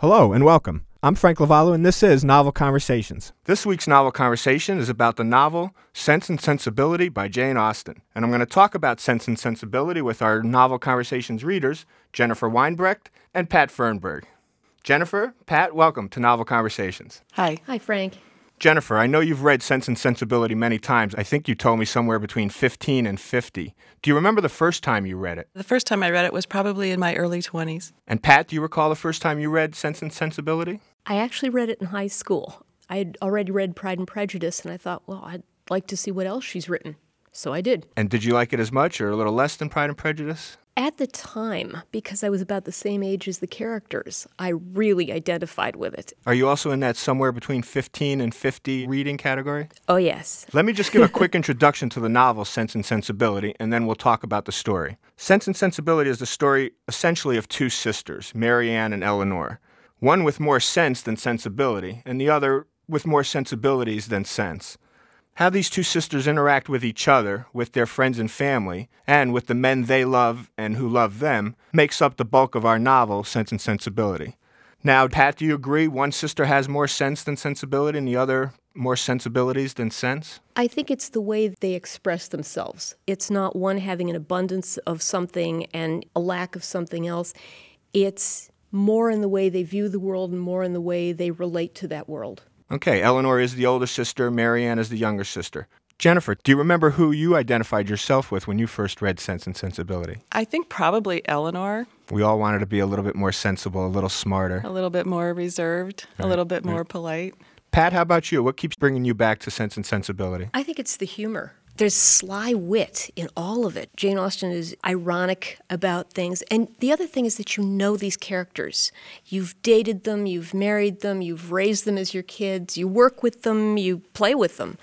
Hello and welcome. I'm Frank Lavallo, and this is Novel Conversations. This week's novel conversation is about the novel Sense and Sensibility by Jane Austen. And I'm going to talk about Sense and Sensibility with our Novel Conversations readers, Jennifer Weinbrecht and Pat Fernberg. Jennifer, Pat, welcome to Novel Conversations. Hi. Hi, Frank. Jennifer, I know you've read Sense and Sensibility many times. I think you told me somewhere between 15 and 50. Do you remember the first time you read it? The first time I read it was probably in my early 20s. And Pat, do you recall the first time you read Sense and Sensibility? I actually read it in high school. I had already read Pride and Prejudice, and I thought, well, I'd like to see what else she's written. So I did. And did you like it as much or a little less than Pride and Prejudice? At the time, because I was about the same age as the characters, I really identified with it. Are you also in that somewhere between 15 and 50 reading category? Oh, yes. Let me just give a quick introduction to the novel Sense and Sensibility, and then we'll talk about the story. Sense and Sensibility is the story essentially of two sisters, Marianne and Eleanor. One with more sense than sensibility, and the other with more sensibilities than sense. How these two sisters interact with each other, with their friends and family, and with the men they love and who love them, makes up the bulk of our novel, Sense and Sensibility. Now, Pat, do you agree one sister has more sense than sensibility and the other more sensibilities than sense? I think it's the way they express themselves. It's not one having an abundance of something and a lack of something else. It's more in the way they view the world and more in the way they relate to that world. Okay, Eleanor is the older sister, Marianne is the younger sister. Jennifer, do you remember who you identified yourself with when you first read Sense and Sensibility? I think probably Eleanor, We all wanted to be a little bit more sensible, a little smarter. a little bit more reserved, a little bit right. more polite. Pat, how about you? What keeps bringing you back to Sense and Sensibility? I think it's the humor. There's sly wit in all of it. Jane Austen is ironic about things. And the other thing is that you know these characters. You've dated them, you've married them, you've raised them as your kids, you work with them, you play with them.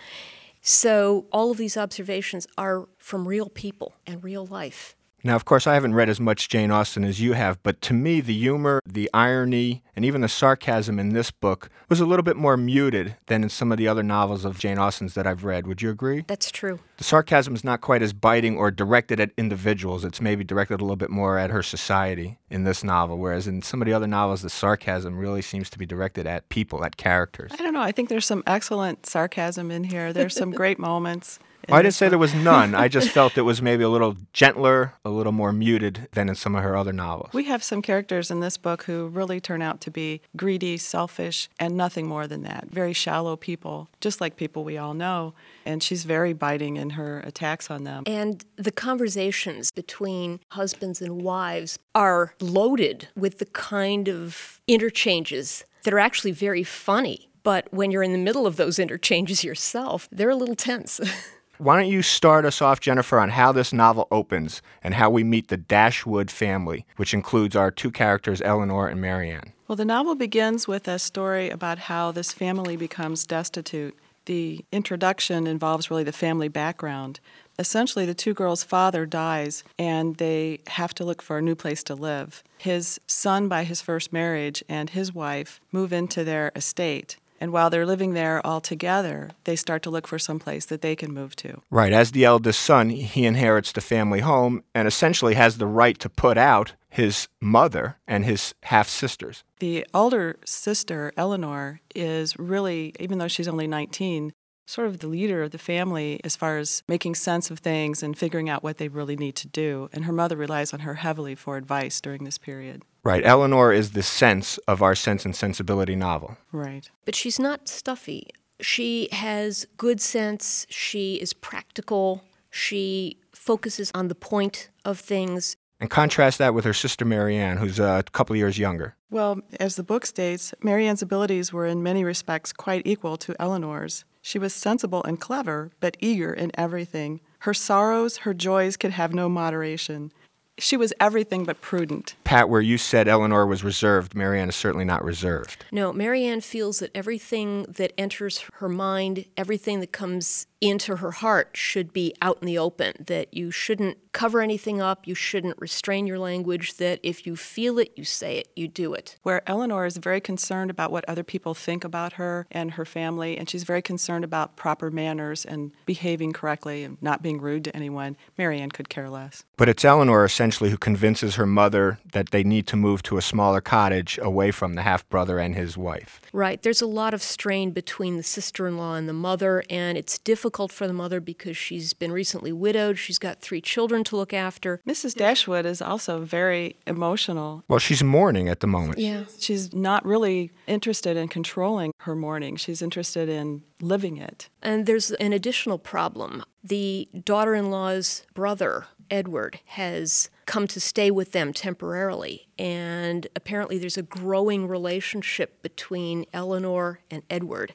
So all of these observations are from real people and real life. Now, of course, I haven't read as much Jane Austen as you have, but to me, the humor, the irony, and even the sarcasm in this book was a little bit more muted than in some of the other novels of Jane Austen's that I've read. Would you agree? That's true. The sarcasm is not quite as biting or directed at individuals. It's maybe directed a little bit more at her society in this novel, whereas in some of the other novels, the sarcasm really seems to be directed at people, at characters. I don't know. I think there's some excellent sarcasm in here. There's some great moments. In Well, I didn't this say there was none. I just felt it was maybe a little gentler, a little more muted than in some of her other novels. We have some characters in this book who really turn out to be greedy, selfish, and nothing more than that. Very shallow people, just like people we all know. And she's very biting in her attacks on them. And the conversations between husbands and wives are loaded with the kind of interchanges that are actually very funny. But when you're in the middle of those interchanges yourself, they're a little tense. Why don't you start us off, Jennifer, on how this novel opens and how we meet the Dashwood family, which includes our two characters, Eleanor and Marianne? Well, the novel begins with a story about how this family becomes destitute. The introduction involves really the family background. Essentially, the two girls' father dies and they have to look for a new place to live. His son, by his first marriage, and his wife move into their estate. And while they're living there all together, they start to look for some place that they can move to. Right, as the eldest son, he inherits the family home and essentially has the right to put out his mother and his half sisters. The older sister, Eleanor, is really, even though she's only 19, sort of the leader of the family as far as making sense of things and figuring out what they really need to do. And her mother relies on her heavily for advice during this period. Right, Eleanor is the sense of our Sense and Sensibility novel. Right. but she's not stuffy. She has good sense. She is practical. She focuses on the point of things. And contrast that with her sister Marianne, who's uh, a couple of years younger. Well, as the book states, Marianne's abilities were in many respects quite equal to Eleanor's. She was sensible and clever, but eager in everything. Her sorrows, her joys could have no moderation. She was everything but prudent. Pat, where you said Eleanor was reserved, Marianne is certainly not reserved. No, Marianne feels that everything that enters her mind, everything that comes into her heart should be out in the open, that you shouldn't cover anything up, you shouldn't restrain your language, that if you feel it, you say it, you do it. Where Eleanor is very concerned about what other people think about her and her family, and she's very concerned about proper manners and behaving correctly and not being rude to anyone, Marianne could care less. But it's Eleanor essentially who convinces her mother that they need to move to a smaller cottage away from the half brother and his wife. Right. There's a lot of strain between the sister in law and the mother, and it's difficult for the mother because she's been recently widowed. She's got three children to look after. Mrs. Dashwood is also very emotional. Well, she's mourning at the moment. Yeah. She's not really interested in controlling her mourning, she's interested in living it. And there's an additional problem. The daughter in law's brother, Edward, has come to stay with them temporarily. And apparently, there's a growing relationship between Eleanor and Edward.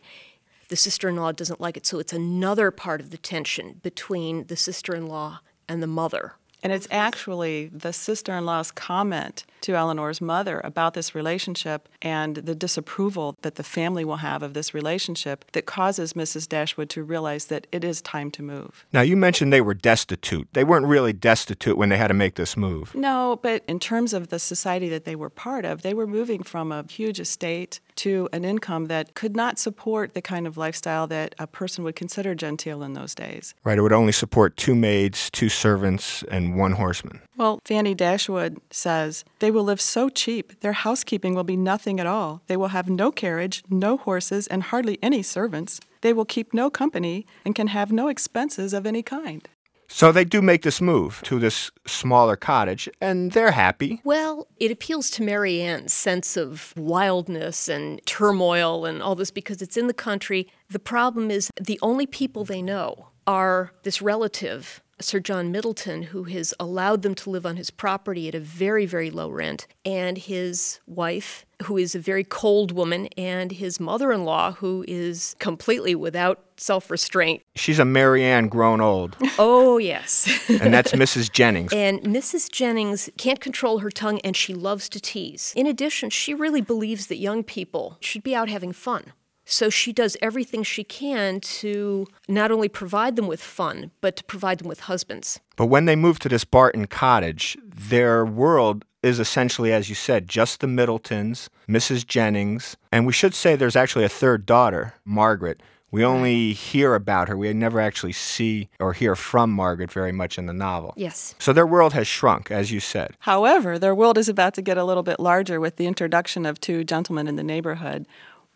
The sister in law doesn't like it, so it's another part of the tension between the sister in law and the mother. And it's actually the sister in law's comment to Eleanor's mother about this relationship and the disapproval that the family will have of this relationship that causes Mrs. Dashwood to realize that it is time to move. Now, you mentioned they were destitute. They weren't really destitute when they had to make this move. No, but in terms of the society that they were part of, they were moving from a huge estate to an income that could not support the kind of lifestyle that a person would consider genteel in those days. Right, it would only support two maids, two servants, and one horseman. Well, Fanny Dashwood says they will live so cheap, their housekeeping will be nothing at all. They will have no carriage, no horses, and hardly any servants. They will keep no company and can have no expenses of any kind. So they do make this move to this smaller cottage, and they're happy. Well, it appeals to Marianne's sense of wildness and turmoil and all this because it's in the country. The problem is the only people they know are this relative Sir John Middleton, who has allowed them to live on his property at a very, very low rent, and his wife, who is a very cold woman, and his mother in law, who is completely without self restraint. She's a Marianne grown old, Oh, yes. and that's Mrs. Jennings. And Mrs. Jennings can't control her tongue and she loves to tease. In addition, she really believes that young people should be out having fun. So she does everything she can to not only provide them with fun, but to provide them with husbands. But when they move to this Barton cottage, their world is essentially, as you said, just the Middletons, Mrs. Jennings, and we should say there's actually a third daughter, Margaret. We only hear about her. We never actually see or hear from Margaret very much in the novel. Yes. So their world has shrunk, as you said. However, their world is about to get a little bit larger with the introduction of two gentlemen in the neighborhood.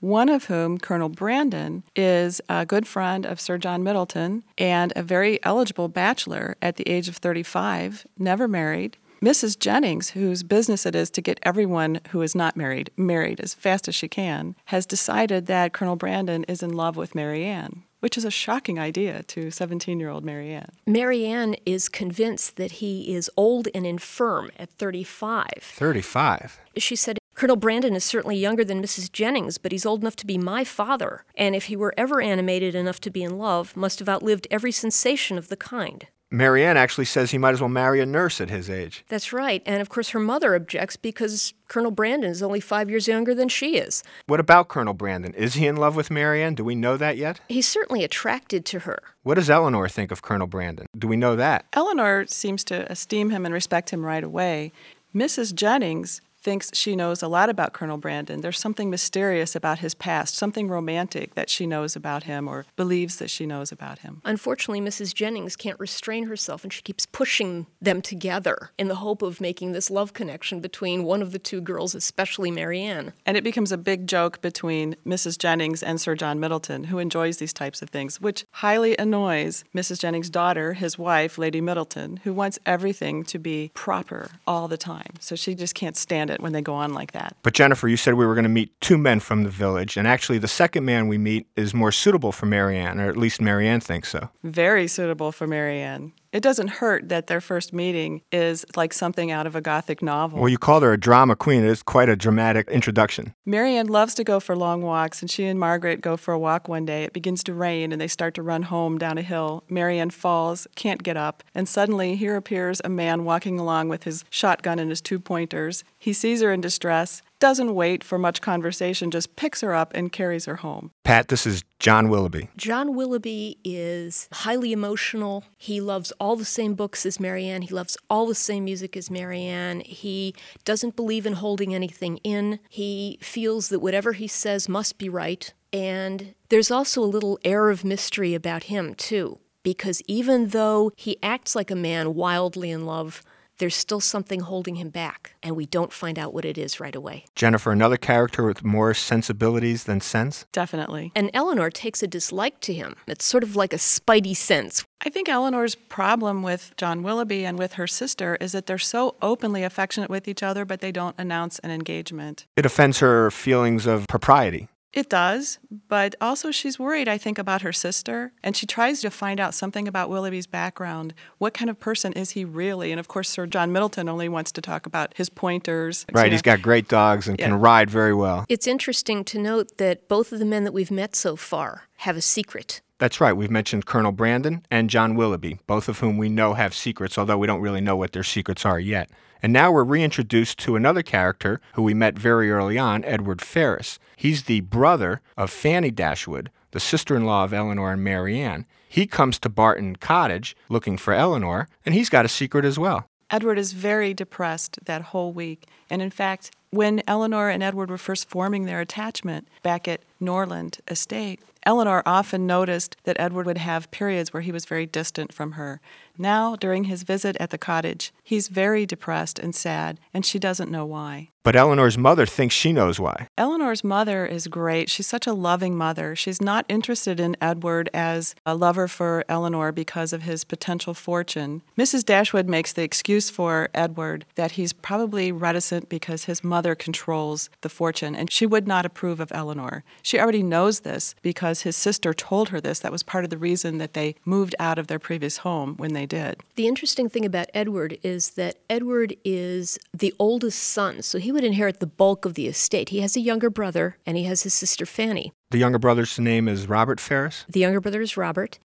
One of whom, Colonel Brandon, is a good friend of Sir John Middleton and a very eligible bachelor at the age of 35, never married. Mrs. Jennings, whose business it is to get everyone who is not married married as fast as she can, has decided that Colonel Brandon is in love with Marianne, which is a shocking idea to 17 year old Marianne. Marianne is convinced that he is old and infirm at 35. 35. She said, Colonel Brandon is certainly younger than Mrs. Jennings, but he's old enough to be my father, and if he were ever animated enough to be in love, must have outlived every sensation of the kind. Marianne actually says he might as well marry a nurse at his age. That's right, and of course her mother objects because Colonel Brandon is only five years younger than she is. What about Colonel Brandon? Is he in love with Marianne? Do we know that yet? He's certainly attracted to her. What does Eleanor think of Colonel Brandon? Do we know that? Eleanor seems to esteem him and respect him right away. Mrs. Jennings thinks she knows a lot about Colonel Brandon. There's something mysterious about his past, something romantic that she knows about him or believes that she knows about him. Unfortunately, Mrs. Jennings can't restrain herself and she keeps pushing them together in the hope of making this love connection between one of the two girls, especially Marianne. And it becomes a big joke between Mrs. Jennings and Sir John Middleton, who enjoys these types of things, which highly annoys Mrs. Jennings' daughter, his wife, Lady Middleton, who wants everything to be proper all the time. So she just can't stand it when they go on like that. But Jennifer, you said we were going to meet two men from the village, and actually the second man we meet is more suitable for Marianne, or at least Marianne thinks so. Very suitable for Marianne. It doesn't hurt that their first meeting is like something out of a Gothic novel. Well, you called her a drama queen. It is quite a dramatic introduction. Marianne loves to go for long walks, and she and Margaret go for a walk one day. It begins to rain, and they start to run home down a hill. Marianne falls, can't get up, and suddenly here appears a man walking along with his shotgun and his two pointers. He sees her in distress doesn't wait for much conversation, just picks her up and carries her home. Pat, this is John Willoughby. John Willoughby is highly emotional. He loves all the same books as Marianne. He loves all the same music as Marianne. He doesn't believe in holding anything in. He feels that whatever he says must be right. And there's also a little air of mystery about him, too, because even though he acts like a man wildly in love, there's still something holding him back, and we don't find out what it is right away. Jennifer, another character with more sensibilities than sense? Definitely. And Eleanor takes a dislike to him. It's sort of like a spidey sense. I think Eleanor's problem with John Willoughby and with her sister is that they're so openly affectionate with each other, but they don't announce an engagement. It offends her feelings of propriety. It does, but also she's worried, I think, about her sister, and she tries to find out something about Willoughby's background. What kind of person is he really? And of course, Sir John Middleton only wants to talk about his pointers. Right, you he's know. got great dogs and Yeah. can ride very well. It's interesting to note that both of the men that we've met so far have a secret. That's right, we've mentioned Colonel Brandon and John Willoughby, both of whom we know have secrets, although we don't really know what their secrets are yet. And now we're reintroduced to another character who we met very early on, Edward Ferrars. He's the brother of Fanny Dashwood, the sister in law of Eleanor and Marianne. He comes to Barton Cottage looking for Eleanor, and he's got a secret as well. Edward is very depressed that whole week. And in fact, when Eleanor and Edward were first forming their attachment back at Norland Estate, Eleanor often noticed that Edward would have periods where he was very distant from her. Now, during his visit at the cottage, he's very depressed and sad, and she doesn't know why. But Eleanor's mother thinks she knows why. Eleanor's mother is great. She's such a loving mother. She's not interested in Edward as a lover for Eleanor because of his potential fortune. Mrs. Dashwood makes the excuse for Edward that he's probably reticent because his mother controls the fortune, and she would not approve of Eleanor. She already knows this because his sister told her this. That was part of the reason that they moved out of their previous home when they did. The interesting thing about Edward is that Edward is the oldest son, so he would inherit the bulk of the estate. He has a younger brother, and he has his sister Fanny. The younger brother's name is Robert Ferrars. The younger brother is Robert.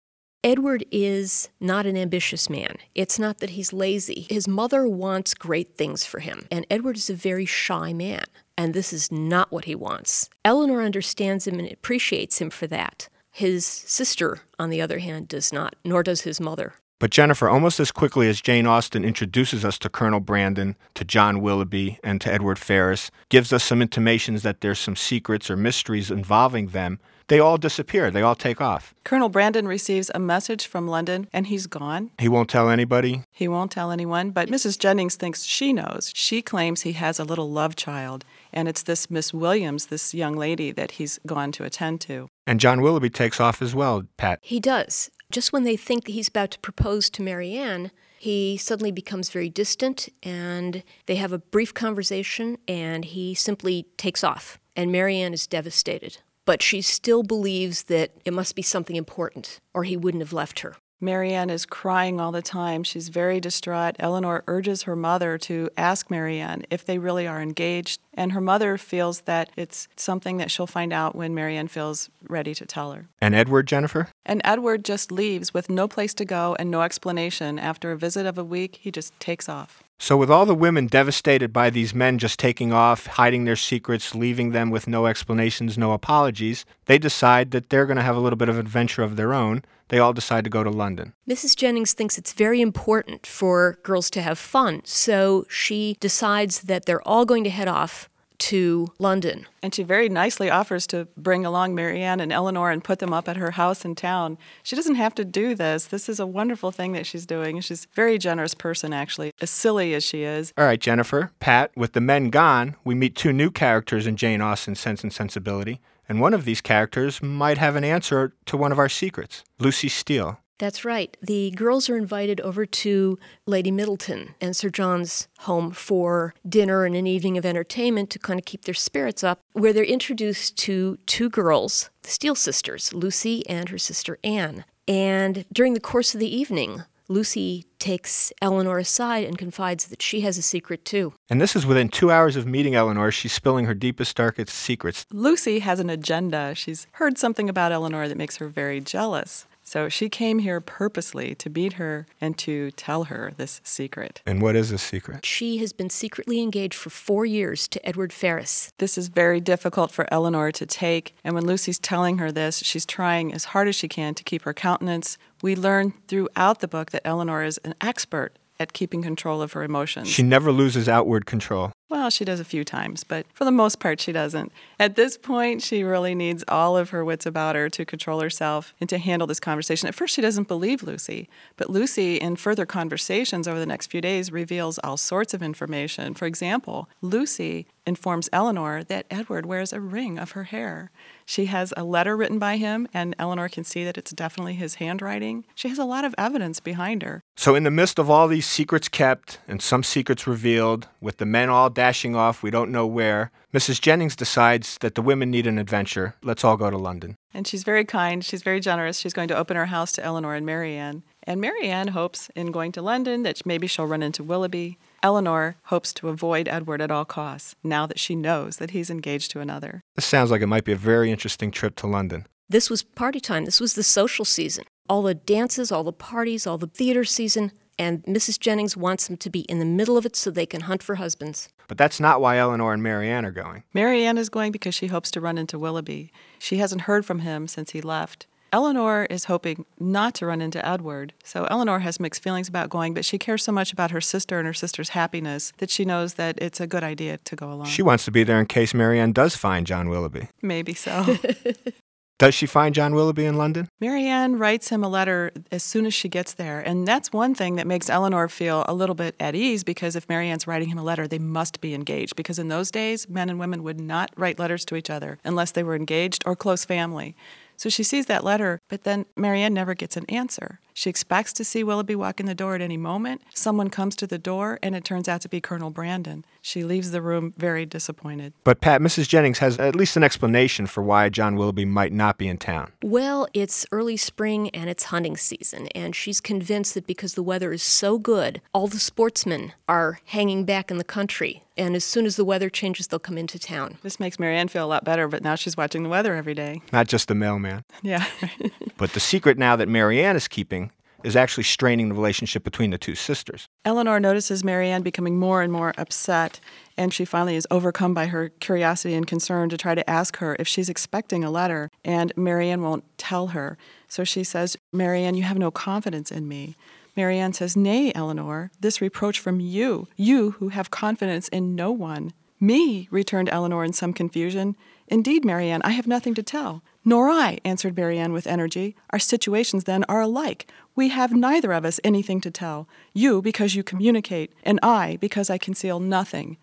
Edward is not an ambitious man. It's not that he's lazy. His mother wants great things for him, and Edward is a very shy man, and this is not what he wants. Eleanor understands him and appreciates him for that. His sister, on the other hand, does not, nor does his mother. But Jennifer, almost as quickly as Jane Austen introduces us to Colonel Brandon, to John Willoughby, and to Edward Ferrars, gives us some intimations that there's some secrets or mysteries involving them, they all disappear. They all take off. Colonel Brandon receives a message from London, and he's gone. He won't tell anybody. He won't tell anyone, but Mrs. Jennings thinks she knows. She claims he has a little love child, and it's this Miss Williams, this young lady, that he's gone to attend to. And John Willoughby takes off as well, Pat. He does. Just when they think that he's about to propose to Marianne, he suddenly becomes very distant and they have a brief conversation and he simply takes off. And Marianne is devastated. But she still believes that it must be something important or he wouldn't have left her. Marianne is crying all the time. She's very distraught. Eleanor urges her mother to ask Marianne if they really are engaged, and her mother feels that it's something that she'll find out when Marianne feels ready to tell her. And Edward, Jennifer? And Edward just leaves with no place to go and no explanation. After a visit of a week, he just takes off. So, with all the women devastated by these men just taking off, hiding their secrets, leaving them with no explanations, no apologies, they decide that they're going to have a little bit of adventure of their own. They all decide to go to London. Mrs. Jennings thinks it's very important for girls to have fun, so she decides that they're all going to head off to London. And she very nicely offers to bring along Marianne and Eleanor and put them up at her house in town. She doesn't have to do this. This is a wonderful thing that she's doing. She's a very generous person, actually, as silly as she is. All right, Jennifer, Pat, with the men gone, we meet two new characters in Jane Austen's Sense and Sensibility, and one of these characters might have an answer to one of our secrets Lucy Steele. That's right. The girls are invited over to Lady Middleton and Sir John's home for dinner and an evening of entertainment to kind of keep their spirits up, where they're introduced to two girls, the Steele sisters, Lucy and her sister Anne. And during the course of the evening, Lucy takes Eleanor aside and confides that she has a secret too. And this is within two hours of meeting Eleanor. She's spilling her deepest, darkest secrets. Lucy has an agenda. She's heard something about Eleanor that makes her very jealous. So she came here purposely to meet her and to tell her this secret. And what is the secret? She has been secretly engaged for four years to Edward Ferrars. This is very difficult for Eleanor to take, and when Lucy's telling her this, she's trying as hard as she can to keep her countenance. We learn throughout the book that Eleanor is an expert at keeping control of her emotions. She never loses outward control. Well, she does a few times, but for the most part, she doesn't. At this point, she really needs all of her wits about her to control herself and to handle this conversation. At first, she doesn't believe Lucy, but Lucy, in further conversations over the next few days, reveals all sorts of information. For example, Lucy informs Eleanor that Edward wears a ring of her hair. She has a letter written by him, and Eleanor can see that it's definitely his handwriting. She has a lot of evidence behind her. So, in the midst of all these secrets kept and some secrets revealed, with the men all dashing off, we don't know where, Mrs. Jennings decides that the women need an adventure. Let's all go to London. And she's very kind. She's very generous. She's going to open her house to Eleanor and Marianne. And Marianne hopes in going to London that maybe she'll run into Willoughby. Eleanor hopes to avoid Edward at all costs now that she knows that he's engaged to another. This sounds like it might be a very interesting trip to London. This was party time. This was the social season. All the dances, all the parties, all the theater season. And Mrs. Jennings wants them to be in the middle of it so they can hunt for husbands. But that's not why Eleanor and Marianne are going. Marianne is going because she hopes to run into Willoughby. She hasn't heard from him since he left. Eleanor is hoping not to run into Edward. So Eleanor has mixed feelings about going, but she cares so much about her sister and her sister's happiness that she knows that it's a good idea to go along. She wants to be there in case Marianne does find John Willoughby. Maybe so. Does she find John Willoughby in London? Marianne writes him a letter as soon as she gets there. And that's one thing that makes Eleanor feel a little bit at ease because if Marianne's writing him a letter, they must be engaged. Because in those days, men and women would not write letters to each other unless they were engaged or close family. So she sees that letter, but then Marianne never gets an answer. She expects to see Willoughby walk in the door at any moment. Someone comes to the door, and it turns out to be Colonel Brandon. She leaves the room very disappointed. But Pat, Mrs. Jennings has at least an explanation for why John Willoughby might not be in town. Well, it's early spring and it's hunting season, and she's convinced that because the weather is so good, all the sportsmen are hanging back in the country. And as soon as the weather changes, they'll come into town. This makes Marianne feel a lot better, but now she's watching the weather every day. Not just the mailman. Yeah. But the secret now that Marianne is keeping is actually straining the relationship between the two sisters. Eleanor notices Marianne becoming more and more upset, and she finally is overcome by her curiosity and concern to try to ask her if she's expecting a letter, and Marianne won't tell her. So she says, Marianne, you have no confidence in me. Marianne says, Nay, Eleanor, this reproach from you, you who have confidence in no one. Me, returned Eleanor in some confusion. Indeed, Marianne, I have nothing to tell. Nor I, answered Marianne with energy. Our situations, then, are alike. We have neither of us anything to tell. You, because you communicate, and I, because I conceal nothing.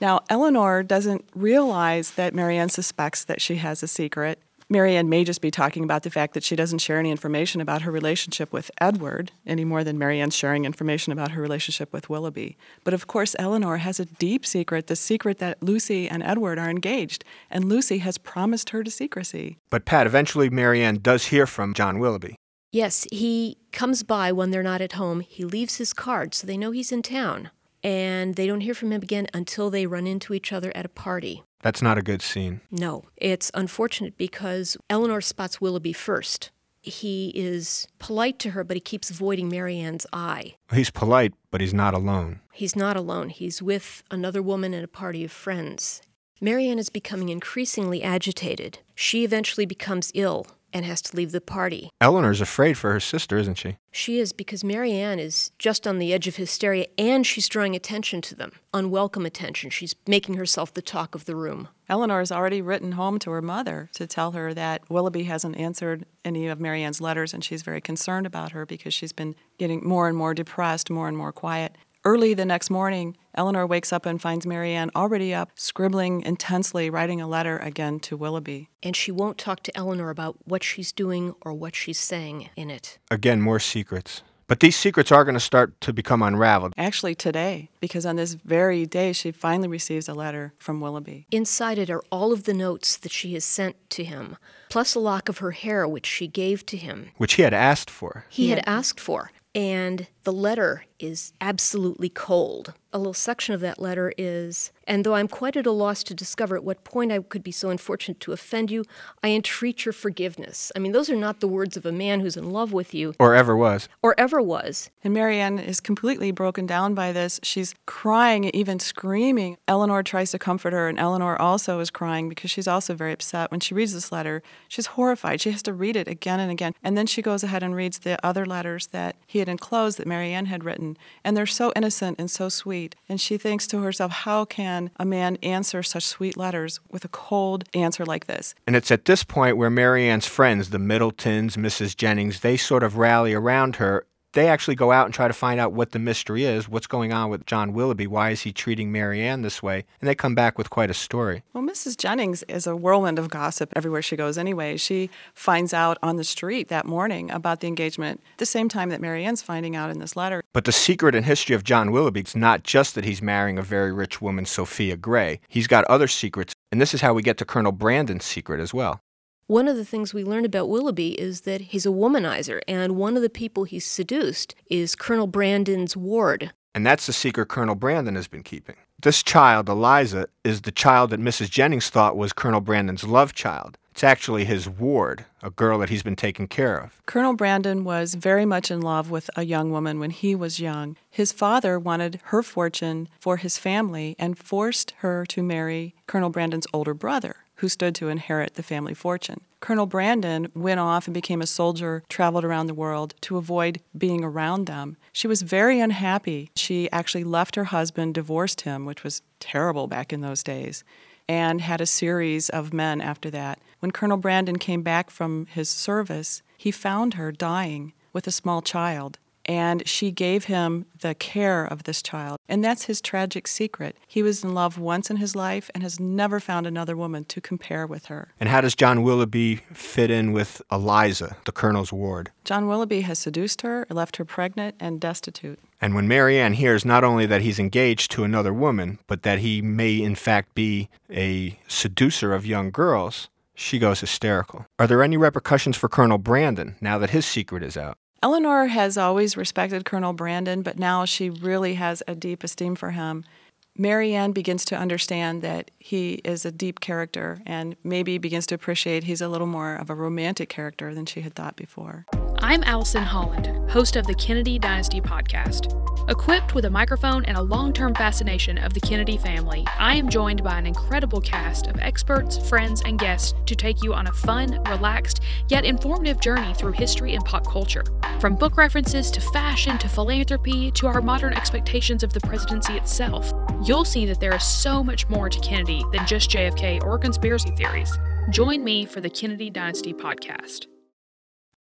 Now, Eleanor doesn't realize that Marianne suspects that she has a secret. Marianne may just be talking about the fact that she doesn't share any information about her relationship with Edward any more than Marianne's sharing information about her relationship with Willoughby. But of course, Eleanor has a deep secret the secret that Lucy and Edward are engaged, and Lucy has promised her to secrecy. But Pat, eventually Marianne does hear from John Willoughby. Yes, he comes by when they're not at home. He leaves his card so they know he's in town. And they don't hear from him again until they run into each other at a party. That's not a good scene. No, it's unfortunate because Eleanor spots Willoughby first. He is polite to her, but he keeps avoiding Marianne's eye. He's polite, but he's not alone. He's not alone. He's with another woman and a party of friends. Marianne is becoming increasingly agitated. She eventually becomes ill and has to leave the party. Eleanor's afraid for her sister, isn't she? She is because Marianne is just on the edge of hysteria and she's drawing attention to them. Unwelcome attention. She's making herself the talk of the room. Eleanor has already written home to her mother to tell her that Willoughby hasn't answered any of Marianne's letters and she's very concerned about her because she's been getting more and more depressed, more and more quiet. Early the next morning, Eleanor wakes up and finds Marianne already up, scribbling intensely, writing a letter again to Willoughby. And she won't talk to Eleanor about what she's doing or what she's saying in it. Again, more secrets. But these secrets are going to start to become unraveled. Actually, today, because on this very day, she finally receives a letter from Willoughby. Inside it are all of the notes that she has sent to him, plus a lock of her hair which she gave to him. Which he had asked for. He had asked for. And The letter is absolutely cold. A little section of that letter is And though I'm quite at a loss to discover at what point I could be so unfortunate to offend you, I entreat your forgiveness. I mean, those are not the words of a man who's in love with you. Or ever was. Or ever was. And Marianne is completely broken down by this. She's crying, even screaming. Eleanor tries to comfort her, and Eleanor also is crying because she's also very upset. When she reads this letter, she's horrified. She has to read it again and again. And then she goes ahead and reads the other letters that he had enclosed that Marianne had written. And they're so innocent and so sweet. And she thinks to herself, how can a man answer such sweet letters with a cold answer like this? And it's at this point where Marianne's friends, the Middletons, Mrs. Jennings, they sort of rally around her they actually go out and try to find out what the mystery is, what's going on with John Willoughby, why is he treating Marianne this way, and they come back with quite a story. Well, Mrs. Jennings is a whirlwind of gossip everywhere she goes anyway. She finds out on the street that morning about the engagement the same time that Marianne's finding out in this letter. But the secret and history of John Willoughby is not just that he's marrying a very rich woman, Sophia Grey. He's got other secrets, and this is how we get to Colonel Brandon's secret as well. One of the things we learn about Willoughby is that he's a womanizer, and one of the people he's seduced is Colonel Brandon's ward. And that's the secret Colonel Brandon has been keeping. This child, Eliza, is the child that Mrs. Jennings thought was Colonel Brandon's love child. It's actually his ward, a girl that he's been taking care of. Colonel Brandon was very much in love with a young woman when he was young. His father wanted her fortune for his family and forced her to marry Colonel Brandon's older brother who stood to inherit the family fortune. Colonel Brandon went off and became a soldier, traveled around the world to avoid being around them. She was very unhappy. She actually left her husband, divorced him, which was terrible back in those days, and had a series of men after that. When Colonel Brandon came back from his service, he found her dying with a small child and she gave him the care of this child. And that's his tragic secret. He was in love once in his life and has never found another woman to compare with her. And how does John Willoughby fit in with Eliza, the colonel's ward? John Willoughby has seduced her, left her pregnant and destitute. And when Marianne hears not only that he's engaged to another woman, but that he may in fact be a seducer of young girls, she goes hysterical. Are there any repercussions for Colonel Brandon now that his secret is out? Eleanor has always respected Colonel Brandon, but now she really has a deep esteem for him. Marianne begins to understand that he is a deep character and maybe begins to appreciate he's a little more of a romantic character than she had thought before. I'm Allison Holland, host of the Kennedy Dynasty podcast. Equipped with a microphone and a long term fascination of the Kennedy family, I am joined by an incredible cast of experts, friends, and guests to take you on a fun, relaxed, yet informative journey through history and pop culture. From book references to fashion to philanthropy to our modern expectations of the presidency itself, you'll see that there is so much more to Kennedy than just JFK or conspiracy theories. Join me for the Kennedy Dynasty podcast.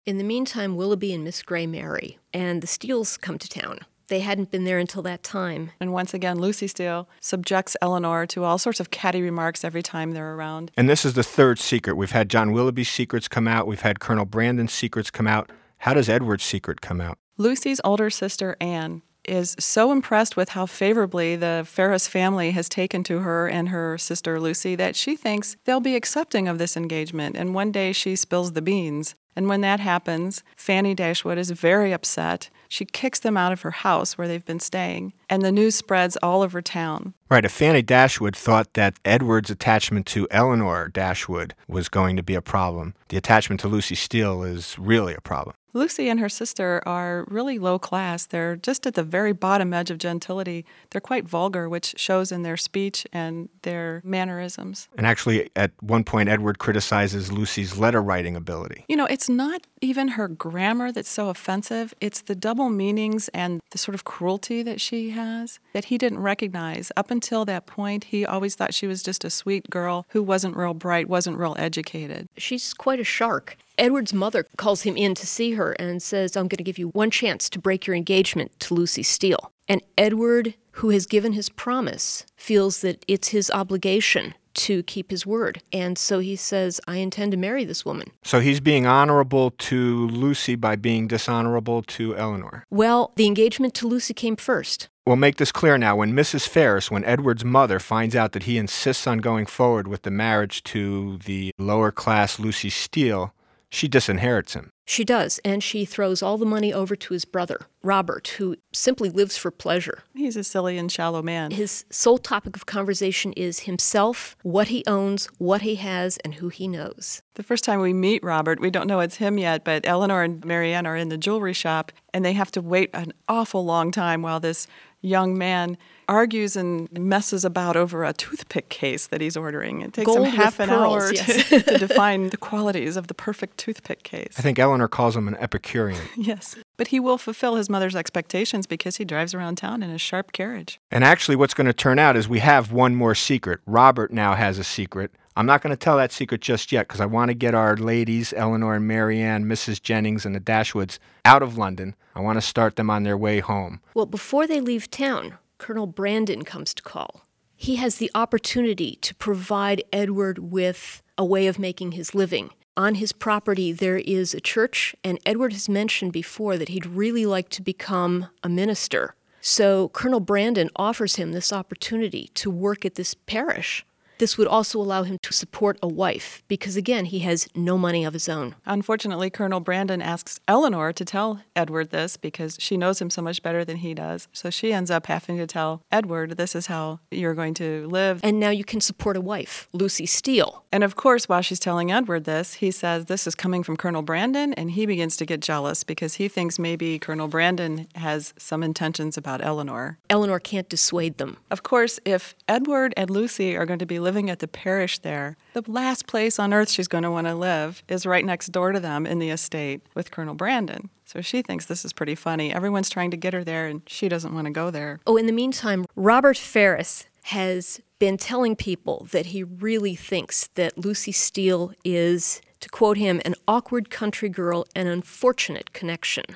In the meantime, Willoughby and Miss Grey marry, and the Steeles come to town. They hadn't been there until that time. And once again, Lucy Steele subjects Eleanor to all sorts of catty remarks every time they're around. And this is the third secret. We've had John Willoughby's secrets come out, we've had Colonel Brandon's secrets come out. How does Edward's secret come out? Lucy's older sister, Anne, is so impressed with how favorably the Ferrars family has taken to her and her sister Lucy that she thinks they'll be accepting of this engagement. And one day she spills the beans. And when that happens, Fanny Dashwood is very upset. She kicks them out of her house where they've been staying, and the news spreads all over town. Right, if Fanny Dashwood thought that Edward's attachment to Eleanor Dashwood was going to be a problem, the attachment to Lucy Steele is really a problem. Lucy and her sister are really low class. They're just at the very bottom edge of gentility. They're quite vulgar, which shows in their speech and their mannerisms. And actually, at one point, Edward criticizes Lucy's letter writing ability. You know, it's not even her grammar that's so offensive, it's the double meanings and the sort of cruelty that she has that he didn't recognize. Up until that point, he always thought she was just a sweet girl who wasn't real bright, wasn't real educated. She's quite a shark. Edward's mother calls him in to see her and says, I'm going to give you one chance to break your engagement to Lucy Steele. And Edward, who has given his promise, feels that it's his obligation to keep his word. And so he says, I intend to marry this woman. So he's being honorable to Lucy by being dishonorable to Eleanor. Well, the engagement to Lucy came first. We'll make this clear now. When Mrs. Ferrars, when Edward's mother finds out that he insists on going forward with the marriage to the lower class Lucy Steele, she disinherits him. She does, and she throws all the money over to his brother, Robert, who simply lives for pleasure. He's a silly and shallow man. His sole topic of conversation is himself, what he owns, what he has, and who he knows. The first time we meet Robert, we don't know it's him yet, but Eleanor and Marianne are in the jewelry shop, and they have to wait an awful long time while this young man argues and messes about over a toothpick case that he's ordering. It takes Gold him half an pearls, hour yes. to, to define the qualities of the perfect toothpick case. I think Eleanor calls him an Epicurean. Yes. But he will fulfill his mother's expectations because he drives around town in a sharp carriage. And actually, what's going to turn out is we have one more secret. Robert now has a secret. I'm not going to tell that secret just yet because I want to get our ladies, Eleanor and Marianne, Mrs. Jennings, and the Dashwoods, out of London. I want to start them on their way home. Well, before they leave town, Colonel Brandon comes to call. He has the opportunity to provide Edward with a way of making his living. On his property, there is a church, and Edward has mentioned before that he'd really like to become a minister. So Colonel Brandon offers him this opportunity to work at this parish. This would also allow him to support a wife, because again, he has no money of his own. Unfortunately, Colonel Brandon asks Eleanor to tell Edward this because she knows him so much better than he does. So she ends up having to tell Edward, this is how you're going to live. And now you can support a wife, Lucy Steele. And of course, while she's telling Edward this, he says this is coming from Colonel Brandon, and he begins to get jealous because he thinks maybe Colonel Brandon has some intentions about Eleanor. Eleanor can't dissuade them. Of course, if Edward and Lucy are going to be living at the parish there, the last place on earth she's going to want to live is right next door to them in the estate with Colonel Brandon. So she thinks this is pretty funny. Everyone's trying to get her there, and she doesn't want to go there. Oh, in the meantime, Robert Ferrars has been telling people that he really thinks that Lucy Steele is, to quote him, an awkward country girl, an unfortunate connection.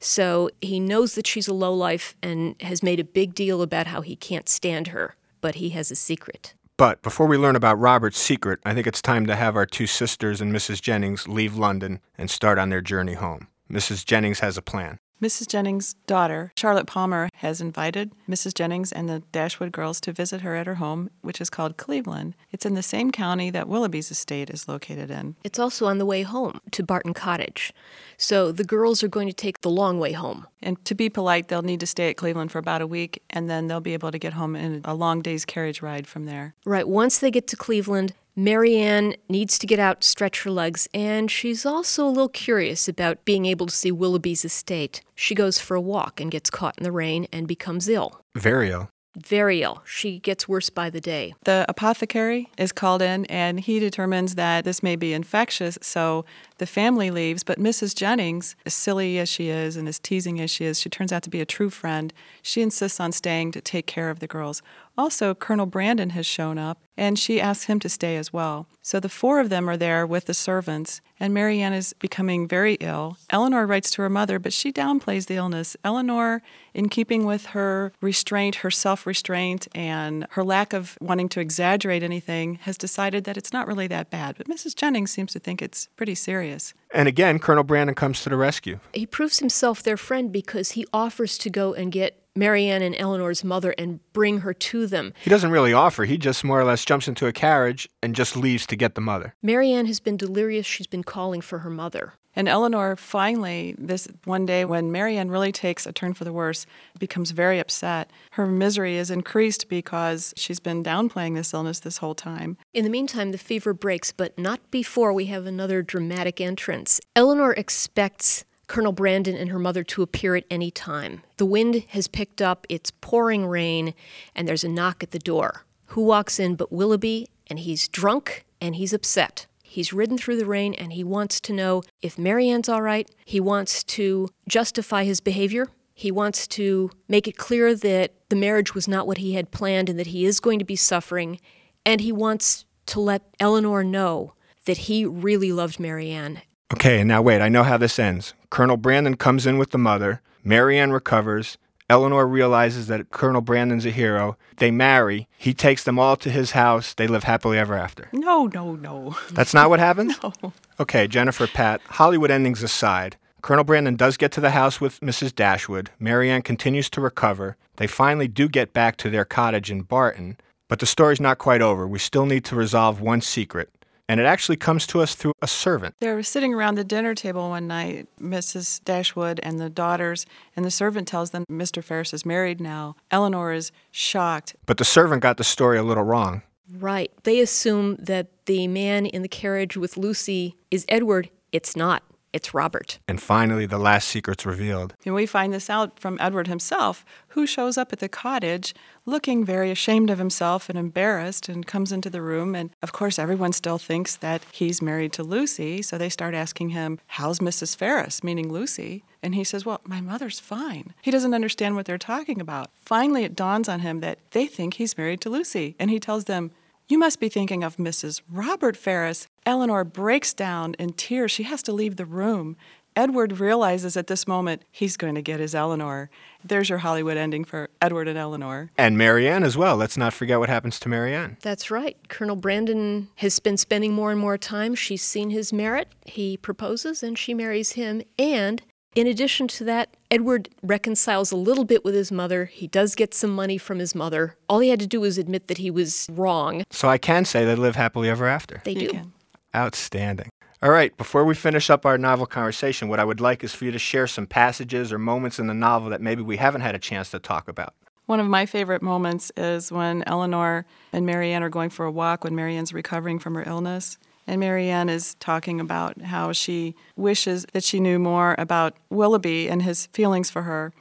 So he knows that she's a lowlife and has made a big deal about how he can't stand her, but he has a secret. But before we learn about Robert's secret, I think it's time to have our two sisters and Mrs. Jennings leave London and start on their journey home. Mrs. Jennings has a plan. Mrs. Jennings' daughter, Charlotte Palmer, has invited Mrs. Jennings and the Dashwood girls to visit her at her home, which is called Cleveland. It's in the same county that Willoughby's estate is located in. It's also on the way home to Barton Cottage. So the girls are going to take the long way home. And to be polite, they'll need to stay at Cleveland for about a week, and then they'll be able to get home in a long day's carriage ride from there. Right, once they get to Cleveland, Marianne needs to get out, stretch her legs, and she's also a little curious about being able to see Willoughby's estate. She goes for a walk and gets caught in the rain and becomes ill. Very ill. Very ill. She gets worse by the day. The apothecary is called in, and he determines that this may be infectious, so the family leaves. But Mrs. Jennings, as silly as she is and as teasing as she is, she turns out to be a true friend. She insists on staying to take care of the girls. Also, Colonel Brandon has shown up, and she asks him to stay as well. So the four of them are there with the servants, and Marianne is becoming very ill. Eleanor writes to her mother, but she downplays the illness. Eleanor, in keeping with her restraint, her self restraint, and her lack of wanting to exaggerate anything, has decided that it's not really that bad. But Mrs. Jennings seems to think it's pretty serious. And again, Colonel Brandon comes to the rescue. He proves himself their friend because he offers to go and get Marianne and Eleanor's mother and bring her to them. He doesn't really offer, he just more or less jumps into a carriage and just leaves to get the mother. Marianne has been delirious. She's been calling for her mother. And Eleanor finally, this one day when Marianne really takes a turn for the worse, becomes very upset. Her misery is increased because she's been downplaying this illness this whole time. In the meantime, the fever breaks, but not before we have another dramatic entrance. Eleanor expects Colonel Brandon and her mother to appear at any time. The wind has picked up, it's pouring rain, and there's a knock at the door. Who walks in but Willoughby? And he's drunk and he's upset. He's ridden through the rain and he wants to know if Marianne's all right. He wants to justify his behavior. He wants to make it clear that the marriage was not what he had planned and that he is going to be suffering. And he wants to let Eleanor know that he really loved Marianne. Okay, and now wait, I know how this ends. Colonel Brandon comes in with the mother, Marianne recovers, Eleanor realizes that Colonel Brandon's a hero. They marry. He takes them all to his house. They live happily ever after. No, no, no. That's not what happens? No. Okay, Jennifer, Pat, Hollywood endings aside, Colonel Brandon does get to the house with Mrs. Dashwood. Marianne continues to recover. They finally do get back to their cottage in Barton, but the story's not quite over. We still need to resolve one secret. And it actually comes to us through a servant. They were sitting around the dinner table one night, Mrs. Dashwood and the daughters, and the servant tells them Mr. Ferrars is married now. Eleanor is shocked. But the servant got the story a little wrong. Right. They assume that the man in the carriage with Lucy is Edward. It's not. It's Robert. And finally, the last secret's revealed. And we find this out from Edward himself, who shows up at the cottage looking very ashamed of himself and embarrassed and comes into the room. And of course, everyone still thinks that he's married to Lucy. So they start asking him, How's Mrs. Ferrars? meaning Lucy. And he says, Well, my mother's fine. He doesn't understand what they're talking about. Finally, it dawns on him that they think he's married to Lucy. And he tells them, you must be thinking of Mrs. Robert Ferrars. Eleanor breaks down in tears. She has to leave the room. Edward realizes at this moment he's going to get his Eleanor. There's your Hollywood ending for Edward and Eleanor. And Marianne as well. Let's not forget what happens to Marianne. That's right. Colonel Brandon has been spending more and more time. She's seen his merit. He proposes and she marries him. And in addition to that, Edward reconciles a little bit with his mother. He does get some money from his mother. All he had to do was admit that he was wrong. So I can say they live happily ever after. They do. can. Outstanding. All right, before we finish up our novel conversation, what I would like is for you to share some passages or moments in the novel that maybe we haven't had a chance to talk about. One of my favorite moments is when Elinor and Marianne are going for a walk when Marianne's recovering from her illness. And Marianne is talking about how she wishes that she knew more about Willoughby and his feelings for her.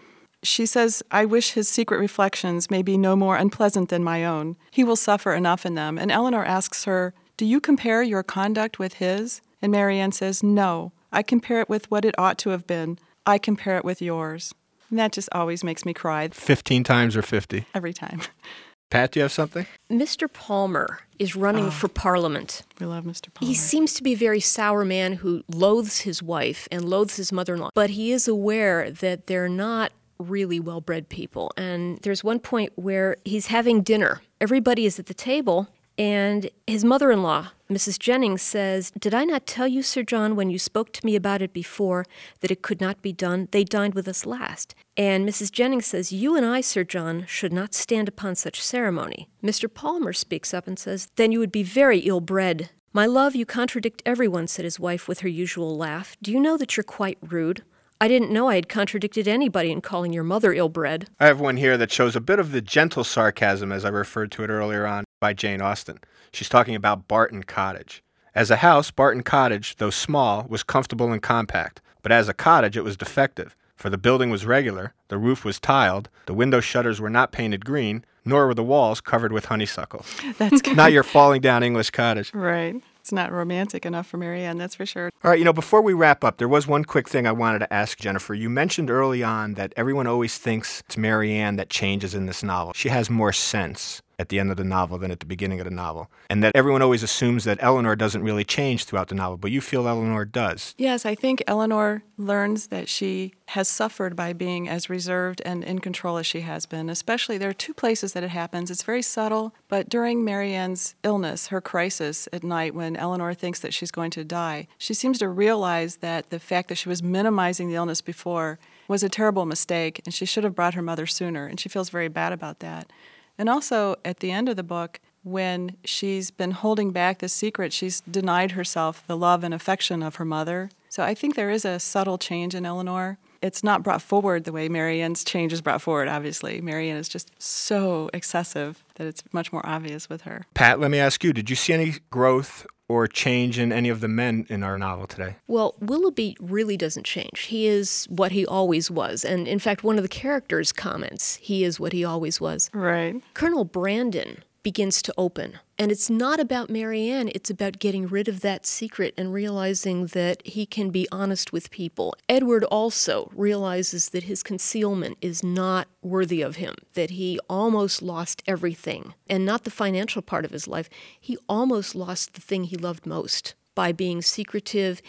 She says, I wish his secret reflections may be no more unpleasant than my own. He will suffer enough in them. And Elinor asks her, Do you compare your conduct with his? And Marianne says, No. I compare it with what it ought to have been. I compare it with yours. And that just always makes me cry 15 times or 50. every time. Pat, do you have something? Mr. Palmer is running ah. for Parliament. We love Mr. Palmer. He seems to be a very sour man who loathes his wife and loathes his mother in law, but he is aware that they're not really well bred people. And there's one point where he's having dinner. Everybody is at the table, and his mother in law, Mrs. Jennings, says, Did I not tell you, Sir John, when you spoke to me about it before, that it could not be done? They dined with us last. And Mrs. Jennings says, You and I, Sir John, should not stand upon such ceremony. Mr. Palmer speaks up and says, Then you would be very ill bred. My love, you contradict everyone, said his wife with her usual laugh. Do you know that you're quite rude? I didn't know I had contradicted anybody in calling your mother ill bred. I have one here that shows a bit of the gentle sarcasm, as I referred to it earlier on, by Jane Austen. She's talking about Barton Cottage. As a house, Barton Cottage, though small, was comfortable and compact, but as a cottage, it was defective, for the building was regular, the roof was tiled, the window shutters were not painted green, nor were the walls covered with honeysuckle. That's good. not your falling down English cottage. right. It's not romantic enough for Marianne, that's for sure. All right, you know, before we wrap up, there was one quick thing I wanted to ask Jennifer. You mentioned early on that everyone always thinks it's Marianne that changes in this novel. She has more sense at the end of the novel than at the beginning of the novel. And that everyone always assumes that Elinor doesn't really change throughout the novel, but you feel Elinor does. Yes, I think Elinor learns that she has suffered by being as reserved and in control as she has been. Especially, there are two places that it happens. It's very subtle, but during Marianne's illness, her crisis at night, when Elinor thinks that she's going to die, she seems to realize that the fact that she was minimizing the illness before was a terrible mistake, and she should have brought her mother sooner, and she feels very bad about that. And also, at the end of the book, when she's been holding back the secret, she's denied herself the love and affection of her mother. So I think there is a subtle change in Elinor. It's not brought forward the way Marianne's change is brought forward, obviously. Marianne is just so excessive that it's much more obvious with her. Pat, let me ask you did you see any growth or change in any of the men in our novel today? Well, Willoughby really doesn't change. He is what he always was. And in fact, one of the characters comments, he is what he always was. Right. Colonel Brandon begins to open. And it's not about Marianne, it's about getting rid of that secret and realizing that he can be honest with people. Edward also realizes that his concealment is not worthy of him, that he almost lost everything, and not the financial part of his life. He almost lost the thing he loved most by being secretive.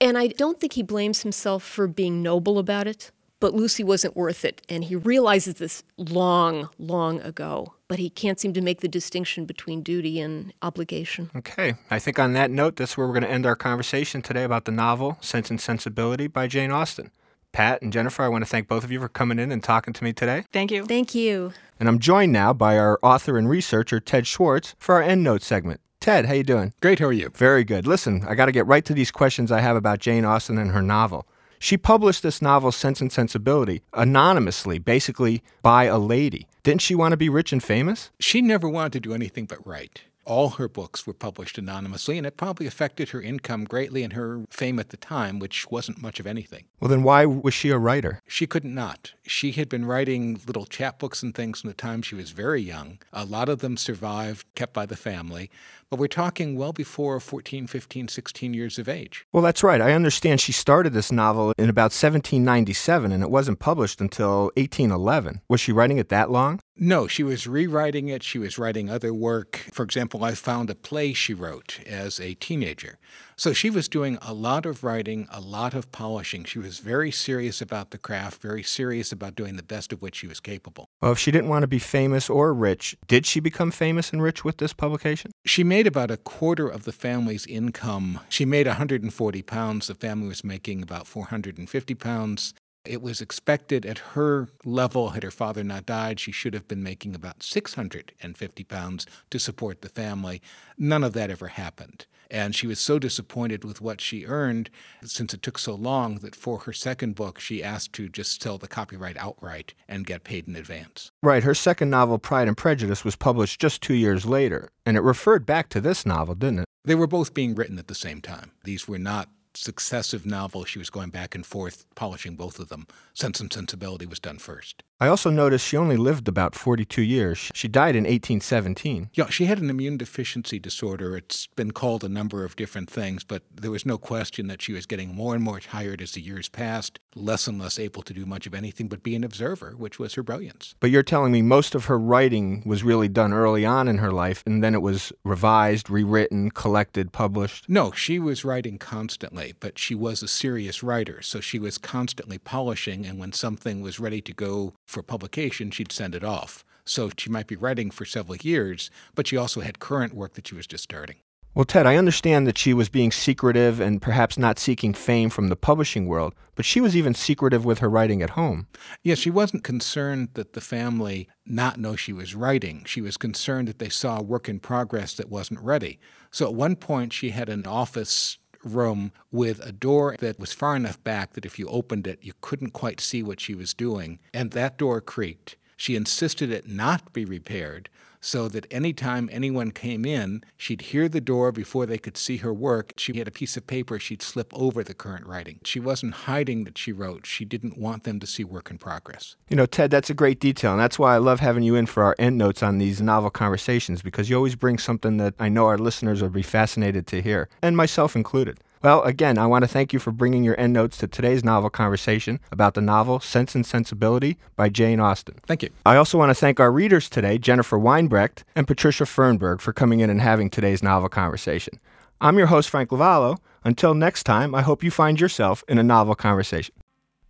And I don't think he blames himself for being noble about it. But Lucy wasn't worth it, and he realizes this long, long ago. But he can't seem to make the distinction between duty and obligation. Okay, I think on that note, that's where we're going to end our conversation today about the novel Sense and Sensibility by Jane Austen. Pat and Jennifer, I want to thank both of you for coming in and talking to me today. Thank you. Thank you. And I'm joined now by our author and researcher, Ted Schwartz, for our EndNote segment. Ted, how you doing? Great, how are you? Very good. Listen, I got to get right to these questions I have about Jane Austen and her novel. She published this novel, Sense and Sensibility, anonymously, basically by a lady. Didn't she want to be rich and famous? She never wanted to do anything but write. All her books were published anonymously, and it probably affected her income greatly and her fame at the time, which wasn't much of anything. Well, then why was she a writer? She could not. She had been writing little chapbooks and things from the time she was very young. A lot of them survived, kept by the family. But we're talking well before 14, 15, 16 years of age. Well, that's right. I understand she started this novel in about 1797 and it wasn't published until 1811. Was she writing it that long? No, she was rewriting it. She was writing other work. For example, I found a play she wrote as a teenager. So she was doing a lot of writing, a lot of polishing. She was very serious about the craft, very serious about doing the best of which she was capable. Well, if she didn't want to be famous or rich, did she become famous and rich with this publication? She made about a quarter of the family's income. She made 140 pounds. The family was making about 450 pounds. It was expected at her level, had her father not died, she should have been making about 650 pounds to support the family. None of that ever happened. And she was so disappointed with what she earned since it took so long that for her second book, she asked to just sell the copyright outright and get paid in advance. Right. Her second novel, Pride and Prejudice, was published just two years later, and it referred back to this novel, didn't it? They were both being written at the same time. These were not successive novels. She was going back and forth, polishing both of them. Sense and Sensibility was done first. I also noticed she only lived about 42 years. She died in 1817. Yeah, she had an immune deficiency disorder. It's been called a number of different things, but there was no question that she was getting more and more tired as the years passed, less and less able to do much of anything but be an observer, which was her brilliance. But you're telling me most of her writing was really done early on in her life, and then it was revised, rewritten, collected, published? No, she was writing constantly, but she was a serious writer, so she was constantly polishing, and when something was ready to go for publication, she'd send it off. So she might be writing for several years, but she also had current work that she was just starting. Well, Ted, I understand that she was being secretive and perhaps not seeking fame from the publishing world, but she was even secretive with her writing at home. Yes, she wasn't concerned that the family not know she was writing. She was concerned that they saw work in progress that wasn't ready. So at one point, she had an office room with a door that was far enough back that if you opened it, you couldn't quite see what she was doing. And that door creaked. She insisted it not be repaired so that anytime anyone came in, she'd hear the door before they could see her work. She had a piece of paper she'd slip over the current writing. She wasn't hiding that she wrote. She didn't want them to see work in progress. You know, Ted, that's a great detail, and that's why I love having you in for our end notes on these novel conversations because you always bring something that I know our listeners will be fascinated to hear, and myself included. Well, again, I want to thank you for bringing your endnotes to today's novel conversation about the novel Sense and Sensibility by Jane Austen. Thank you. I also want to thank our readers today, Jennifer Weinbrecht and Patricia Fernberg, for coming in and having today's novel conversation. I'm your host, Frank Lavallo. Until next time, I hope you find yourself in a novel conversation.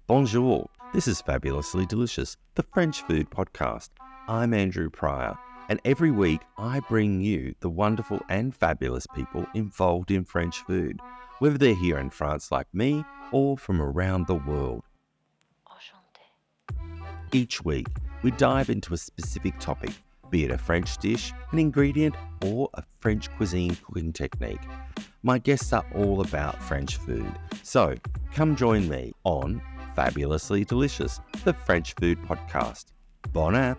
Bonjour. This is Fabulously Delicious, the French food podcast. I'm Andrew Pryor, and every week I bring you the wonderful and fabulous people involved in French food whether they're here in France like me or from around the world. Each week, we dive into a specific topic, be it a French dish, an ingredient, or a French cuisine cooking technique. My guests are all about French food, so come join me on Fabulously Delicious, the French food podcast. Bon app!